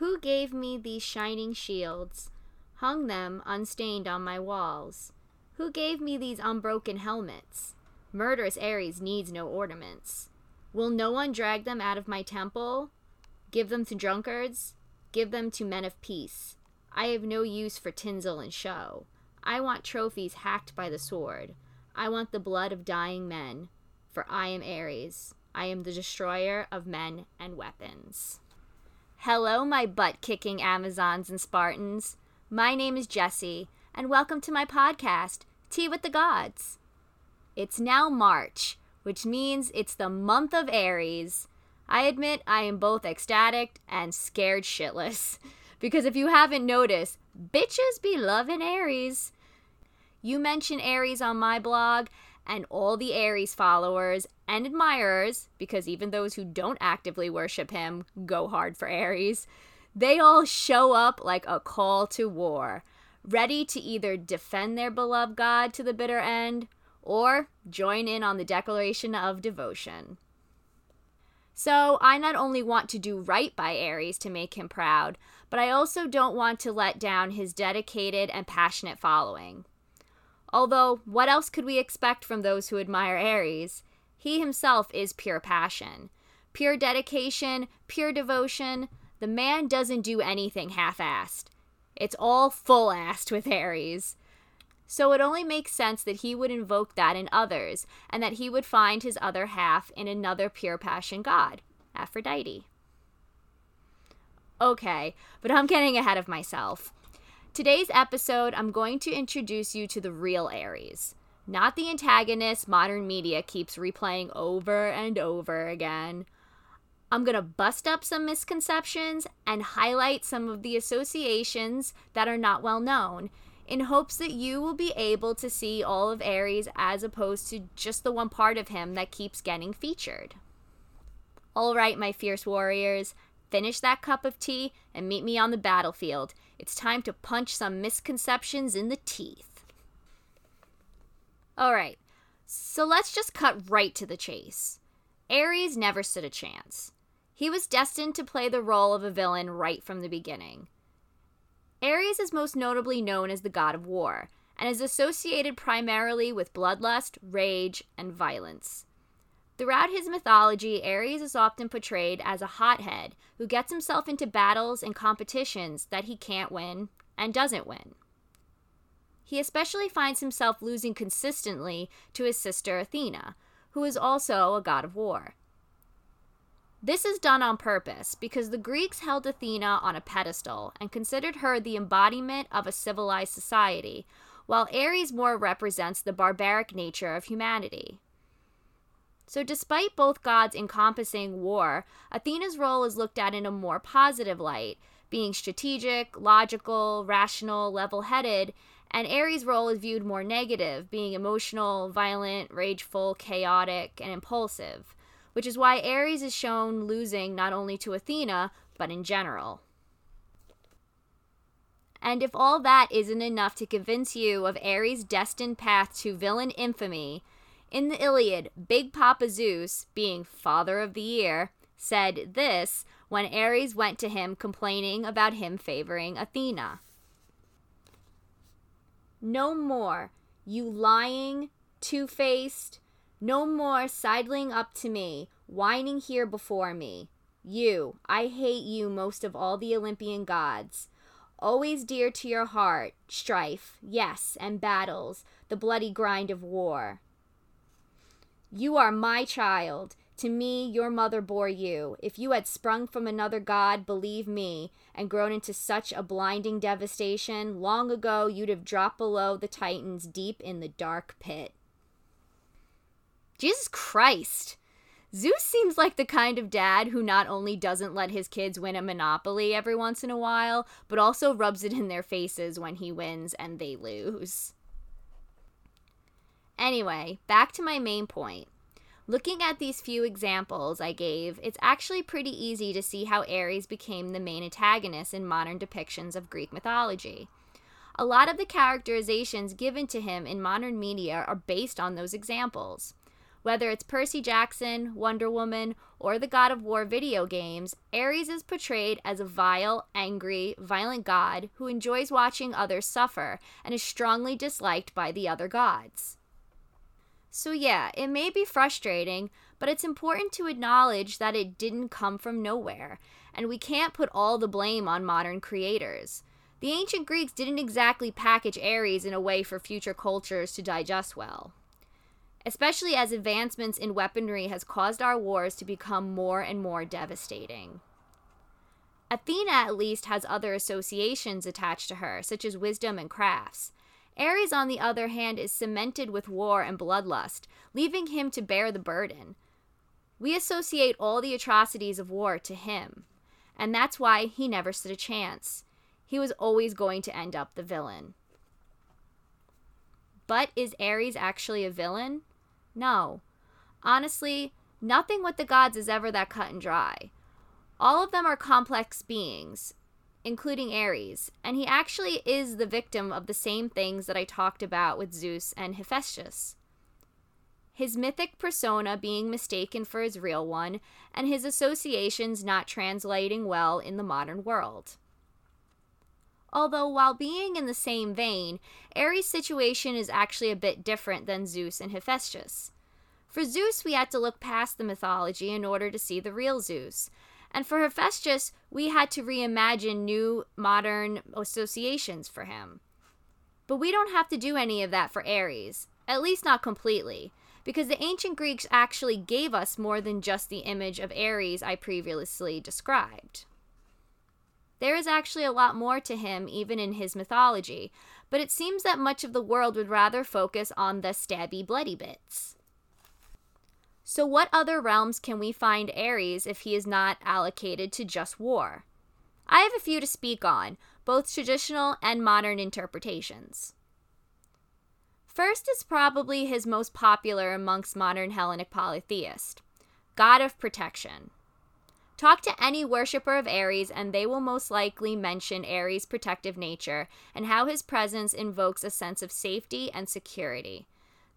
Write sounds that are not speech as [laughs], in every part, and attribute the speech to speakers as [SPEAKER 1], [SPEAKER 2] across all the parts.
[SPEAKER 1] Who gave me these shining shields, hung them unstained on my walls? Who gave me these unbroken helmets? Murderous Ares needs no ornaments. Will no one drag them out of my temple? Give them to drunkards? Give them to men of peace. I have no use for tinsel and show. I want trophies hacked by the sword. I want the blood of dying men, for I am Ares. I am the destroyer of men and weapons. Hello, my butt kicking Amazons and Spartans. My name is Jesse, and welcome to my podcast, Tea with the Gods. It's now March, which means it's the month of Ares. I admit I am both ecstatic and scared shitless. [laughs] Because if you haven't noticed, bitches be loving Ares. You mention Ares on my blog, and all the Ares followers and admirers, because even those who don't actively worship him go hard for Ares, they all show up like a call to war, ready to either defend their beloved god to the bitter end or join in on the declaration of devotion. So, I not only want to do right by Ares to make him proud, but I also don't want to let down his dedicated and passionate following. Although, what else could we expect from those who admire Ares? He himself is pure passion, pure dedication, pure devotion. The man doesn't do anything half assed. It's all full assed with Ares. So it only makes sense that he would invoke that in others, and that he would find his other half in another pure passion god, Aphrodite. Okay, but I'm getting ahead of myself. Today's episode, I'm going to introduce you to the real Ares, not the antagonist modern media keeps replaying over and over again. I'm going to bust up some misconceptions and highlight some of the associations that are not well known in hopes that you will be able to see all of Ares as opposed to just the one part of him that keeps getting featured. All right, my fierce warriors, finish that cup of tea and meet me on the battlefield. It's time to punch some misconceptions in the teeth. All right, so let's just cut right to the chase. Ares never stood a chance. He was destined to play the role of a villain right from the beginning. Ares is most notably known as the god of war, and is associated primarily with bloodlust, rage, and violence. Throughout his mythology, Ares is often portrayed as a hothead who gets himself into battles and competitions that he can't win and doesn't win. He especially finds himself losing consistently to his sister Athena, who is also a god of war. This is done on purpose because the Greeks held Athena on a pedestal and considered her the embodiment of a civilized society, while Ares more represents the barbaric nature of humanity. So, despite both gods encompassing war, Athena's role is looked at in a more positive light, being strategic, logical, rational, level headed, and Ares' role is viewed more negative, being emotional, violent, rageful, chaotic, and impulsive, which is why Ares is shown losing not only to Athena, but in general. And if all that isn't enough to convince you of Ares' destined path to villain infamy, in the Iliad, Big Papa Zeus, being father of the year, said this when Ares went to him complaining about him favoring Athena. No more, you lying, two faced, no more sidling up to me, whining here before me. You, I hate you most of all the Olympian gods. Always dear to your heart, strife, yes, and battles, the bloody grind of war. You are my child. To me, your mother bore you. If you had sprung from another god, believe me, and grown into such a blinding devastation, long ago you'd have dropped below the Titans deep in the dark pit. Jesus Christ! Zeus seems like the kind of dad who not only doesn't let his kids win a Monopoly every once in a while, but also rubs it in their faces when he wins and they lose. Anyway, back to my main point. Looking at these few examples I gave, it's actually pretty easy to see how Ares became the main antagonist in modern depictions of Greek mythology. A lot of the characterizations given to him in modern media are based on those examples. Whether it's Percy Jackson, Wonder Woman, or the God of War video games, Ares is portrayed as a vile, angry, violent god who enjoys watching others suffer and is strongly disliked by the other gods. So, yeah, it may be frustrating, but it's important to acknowledge that it didn't come from nowhere, and we can't put all the blame on modern creators. The ancient Greeks didn't exactly package Ares in a way for future cultures to digest well especially as advancements in weaponry has caused our wars to become more and more devastating. Athena at least has other associations attached to her, such as wisdom and crafts. Ares, on the other hand, is cemented with war and bloodlust, leaving him to bear the burden. We associate all the atrocities of war to him, and that's why he never stood a chance. He was always going to end up the villain. But is Ares actually a villain? No. Honestly, nothing with the gods is ever that cut and dry. All of them are complex beings, including Ares, and he actually is the victim of the same things that I talked about with Zeus and Hephaestus. His mythic persona being mistaken for his real one, and his associations not translating well in the modern world. Although, while being in the same vein, Ares' situation is actually a bit different than Zeus and Hephaestus. For Zeus, we had to look past the mythology in order to see the real Zeus. And for Hephaestus, we had to reimagine new modern associations for him. But we don't have to do any of that for Ares, at least not completely, because the ancient Greeks actually gave us more than just the image of Ares I previously described. There is actually a lot more to him, even in his mythology, but it seems that much of the world would rather focus on the stabby, bloody bits. So, what other realms can we find Ares if he is not allocated to just war? I have a few to speak on, both traditional and modern interpretations. First is probably his most popular amongst modern Hellenic polytheists God of Protection. Talk to any worshiper of Ares, and they will most likely mention Ares' protective nature and how his presence invokes a sense of safety and security.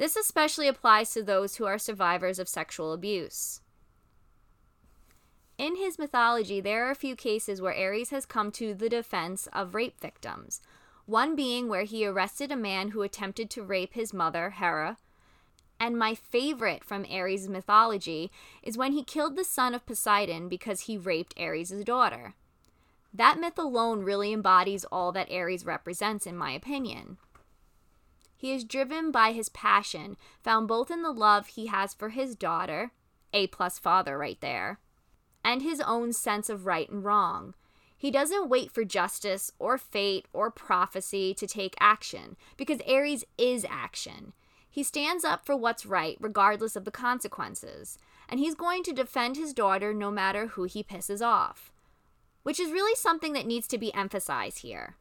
[SPEAKER 1] This especially applies to those who are survivors of sexual abuse. In his mythology, there are a few cases where Ares has come to the defense of rape victims, one being where he arrested a man who attempted to rape his mother, Hera, and my favorite from Ares' mythology is when he killed the son of Poseidon because he raped Ares' daughter. That myth alone really embodies all that Ares represents, in my opinion. He is driven by his passion, found both in the love he has for his daughter, A plus father right there, and his own sense of right and wrong. He doesn't wait for justice or fate or prophecy to take action, because Ares is action. He stands up for what's right, regardless of the consequences, and he's going to defend his daughter no matter who he pisses off. Which is really something that needs to be emphasized here.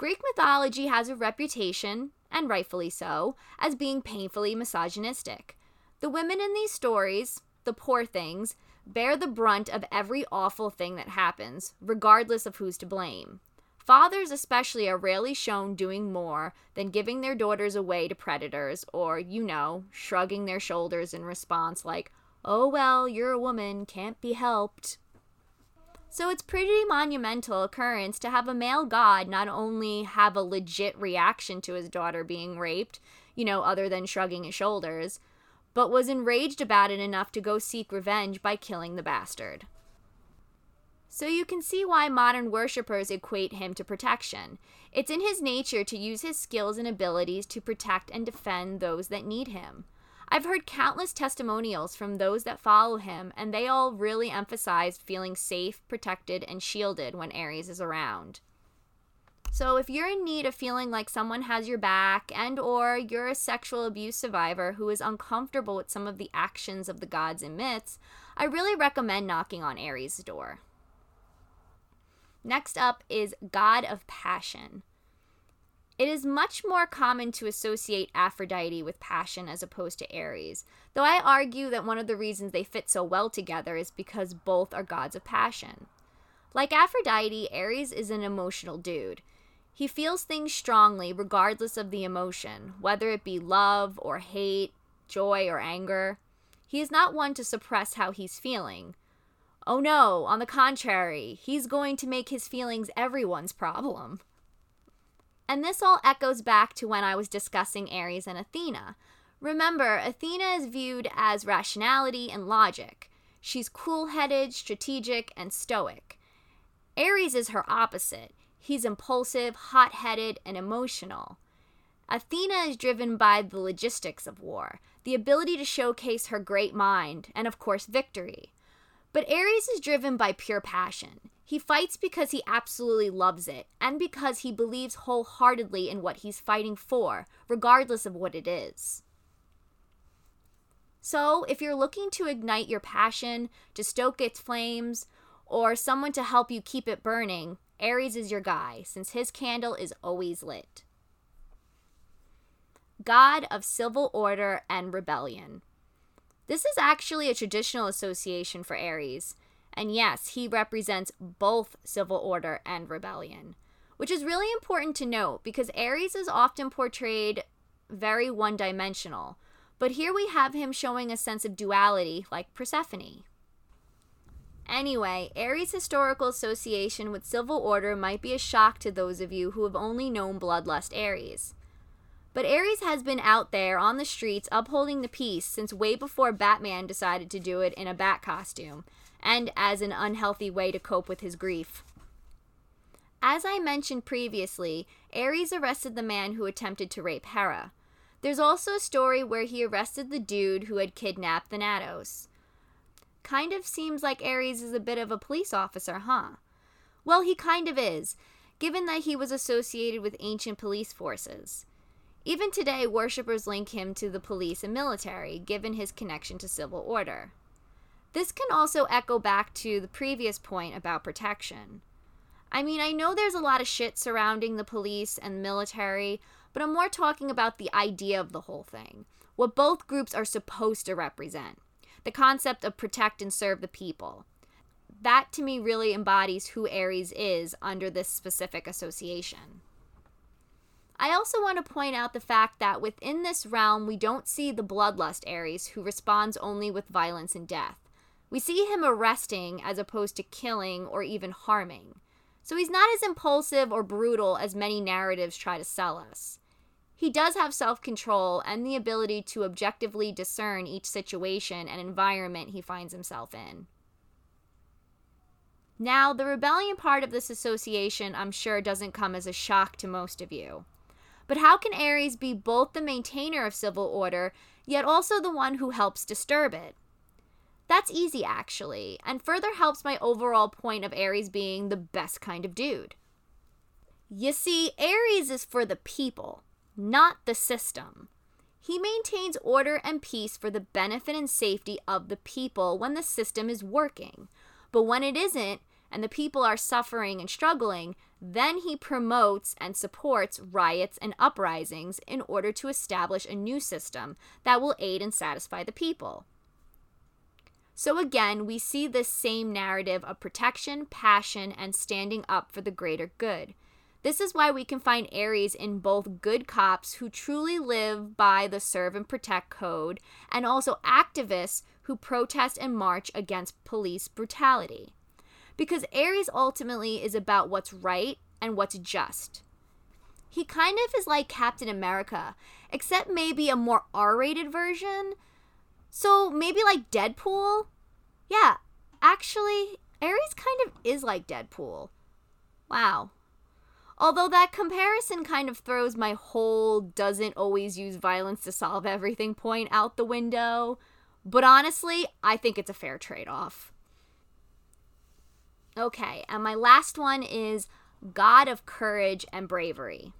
[SPEAKER 1] Greek mythology has a reputation, and rightfully so, as being painfully misogynistic. The women in these stories, the poor things, bear the brunt of every awful thing that happens, regardless of who's to blame. Fathers, especially, are rarely shown doing more than giving their daughters away to predators or, you know, shrugging their shoulders in response, like, oh well, you're a woman, can't be helped. So it's pretty monumental occurrence to have a male god not only have a legit reaction to his daughter being raped, you know, other than shrugging his shoulders, but was enraged about it enough to go seek revenge by killing the bastard. So you can see why modern worshippers equate him to protection. It's in his nature to use his skills and abilities to protect and defend those that need him. I've heard countless testimonials from those that follow him, and they all really emphasize feeling safe, protected, and shielded when Ares is around. So if you're in need of feeling like someone has your back and or you're a sexual abuse survivor who is uncomfortable with some of the actions of the gods and myths, I really recommend knocking on Ares' door. Next up is God of Passion. It is much more common to associate Aphrodite with passion as opposed to Ares, though I argue that one of the reasons they fit so well together is because both are gods of passion. Like Aphrodite, Ares is an emotional dude. He feels things strongly regardless of the emotion, whether it be love or hate, joy, or anger. He is not one to suppress how he's feeling. Oh no, on the contrary, he's going to make his feelings everyone's problem. And this all echoes back to when I was discussing Ares and Athena. Remember, Athena is viewed as rationality and logic. She's cool headed, strategic, and stoic. Ares is her opposite. He's impulsive, hot headed, and emotional. Athena is driven by the logistics of war, the ability to showcase her great mind, and of course, victory. But Ares is driven by pure passion. He fights because he absolutely loves it, and because he believes wholeheartedly in what he's fighting for, regardless of what it is. So, if you're looking to ignite your passion, to stoke its flames, or someone to help you keep it burning, Ares is your guy, since his candle is always lit. God of civil order and rebellion. This is actually a traditional association for Ares, and yes, he represents both civil order and rebellion, which is really important to note because Ares is often portrayed very one dimensional, but here we have him showing a sense of duality like Persephone. Anyway, Ares' historical association with civil order might be a shock to those of you who have only known Bloodlust Ares. But Ares has been out there on the streets upholding the peace since way before Batman decided to do it in a bat costume, and as an unhealthy way to cope with his grief. As I mentioned previously, Ares arrested the man who attempted to rape Hera. There's also a story where he arrested the dude who had kidnapped Thanatos. Kind of seems like Ares is a bit of a police officer, huh? Well, he kind of is, given that he was associated with ancient police forces. Even today, worshippers link him to the police and military, given his connection to civil order. This can also echo back to the previous point about protection. I mean, I know there's a lot of shit surrounding the police and military, but I'm more talking about the idea of the whole thing. What both groups are supposed to represent the concept of protect and serve the people. That to me really embodies who Ares is under this specific association. I also want to point out the fact that within this realm, we don't see the bloodlust Ares who responds only with violence and death. We see him arresting as opposed to killing or even harming. So he's not as impulsive or brutal as many narratives try to sell us. He does have self control and the ability to objectively discern each situation and environment he finds himself in. Now, the rebellion part of this association, I'm sure, doesn't come as a shock to most of you. But how can Ares be both the maintainer of civil order, yet also the one who helps disturb it? That's easy, actually, and further helps my overall point of Ares being the best kind of dude. You see, Ares is for the people not the system. He maintains order and peace for the benefit and safety of the people when the system is working. But when it isn't, and the people are suffering and struggling, then he promotes and supports riots and uprisings in order to establish a new system that will aid and satisfy the people. So again, we see this same narrative of protection, passion, and standing up for the greater good. This is why we can find Ares in both good cops who truly live by the serve and protect code, and also activists who protest and march against police brutality. Because Ares ultimately is about what's right and what's just. He kind of is like Captain America, except maybe a more R rated version. So maybe like Deadpool? Yeah, actually, Ares kind of is like Deadpool. Wow, Although that comparison kind of throws my whole doesn't always use violence to solve everything point out the window. But honestly, I think it's a fair trade off. Okay, and my last one is God of Courage and Bravery.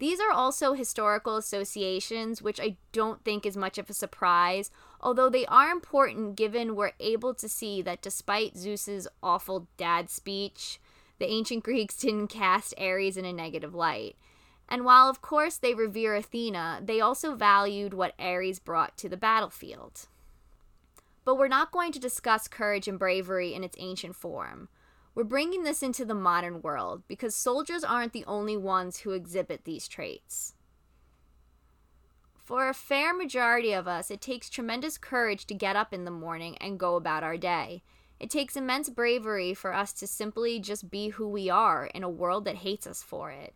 [SPEAKER 1] These are also historical associations, which I don't think is much of a surprise, although they are important given we're able to see that despite Zeus's awful dad speech, the ancient [laughs] Greeks didn't cast Ares in a negative light. And while, of course, they revere Athena, they also valued what Ares brought to the battlefield. But we're not going to discuss courage and bravery in its ancient form. We're bringing this into the modern world because soldiers aren't the only ones who exhibit these traits. For a fair majority of us, it takes tremendous courage to get up in the morning and go about our day. It takes immense bravery for us to simply just be who we are in a world that hates us for it.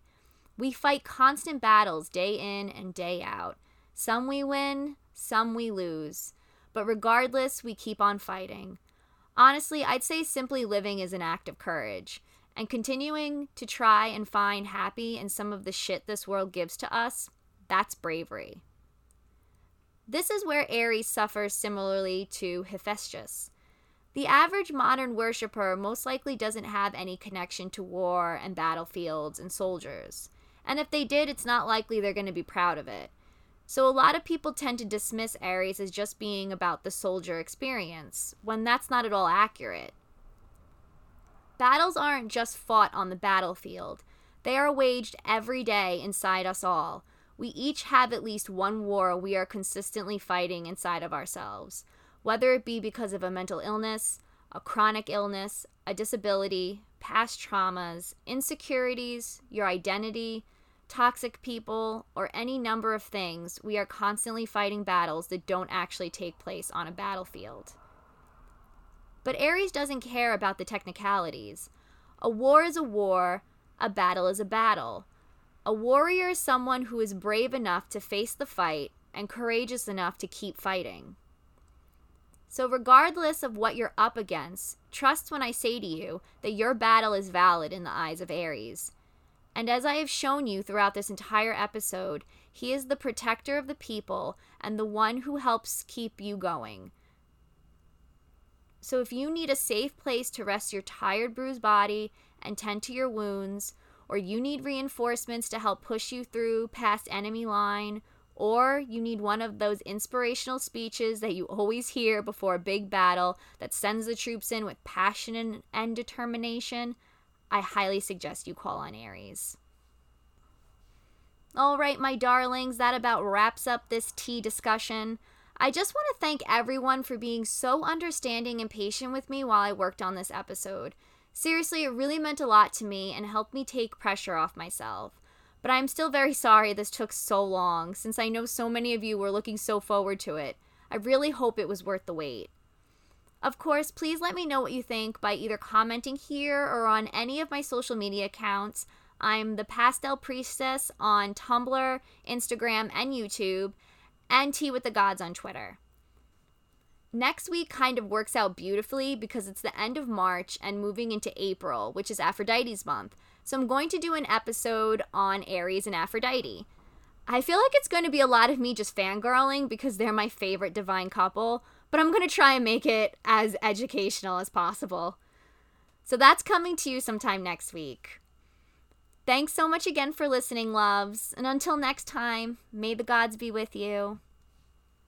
[SPEAKER 1] We fight constant battles day in and day out. Some we win, some we lose. But regardless, we keep on fighting. Honestly, I'd say simply living is an act of courage. And continuing to try and find happy in some of the shit this world gives to us, that's bravery. This is where Ares suffers similarly to Hephaestus. The average modern worshiper most likely doesn't have any connection to war and battlefields and soldiers. And if they did, it's not likely they're going to be proud of it. So a lot of people tend to dismiss Ares as just being about the soldier experience, when that's not at all accurate. Battles aren't just fought on the battlefield, they are waged every day inside us all. We each have at least one war we are consistently fighting inside of ourselves whether it be because of a mental illness, a chronic illness, a disability, past traumas, insecurities, your identity, toxic people, or any number of things, we are constantly fighting battles that don't actually take place on a battlefield. But Ares doesn't care about the technicalities. A war is a war, a battle is a battle. A warrior is someone who is brave enough to face the fight and courageous enough to keep fighting. So, regardless of what you're up against, trust when I say to you that your battle is valid in the eyes of Ares. And as I have shown you throughout this entire episode, he is the protector of the people and the one who helps keep you going. So, if you need a safe place to rest your tired, bruised body and tend to your wounds, or you need reinforcements to help push you through past enemy line, or you need one of those inspirational speeches that you always hear before a big battle that sends the troops in with passion and, determination, I highly suggest you call on Ares. All right, my darlings, that about wraps up this tea discussion. I just want to thank everyone for being so understanding and patient with me while I worked on this episode. Seriously, it really meant a lot to me and helped me take pressure off myself. But I'm still very sorry this took so long, since I know so many of you were looking so forward to it. I really hope it was worth the wait. Of course, please let me know what you think by either commenting here or on any of my social media accounts. I'm the Pastel Priestess on Tumblr, Instagram, and YouTube, and Tea with the Gods on Twitter. Next week kind of works out beautifully because it's the end of March and moving into April, which is Aphrodite's month. So I'm going to do an episode on Ares and Aphrodite. I feel like it's going to be a lot of me just fangirling because they're my favorite divine couple, but I'm going to try and make it as educational as possible. So that's coming to you sometime next week. Thanks so much again for listening, loves, and until next time, may the gods be with you.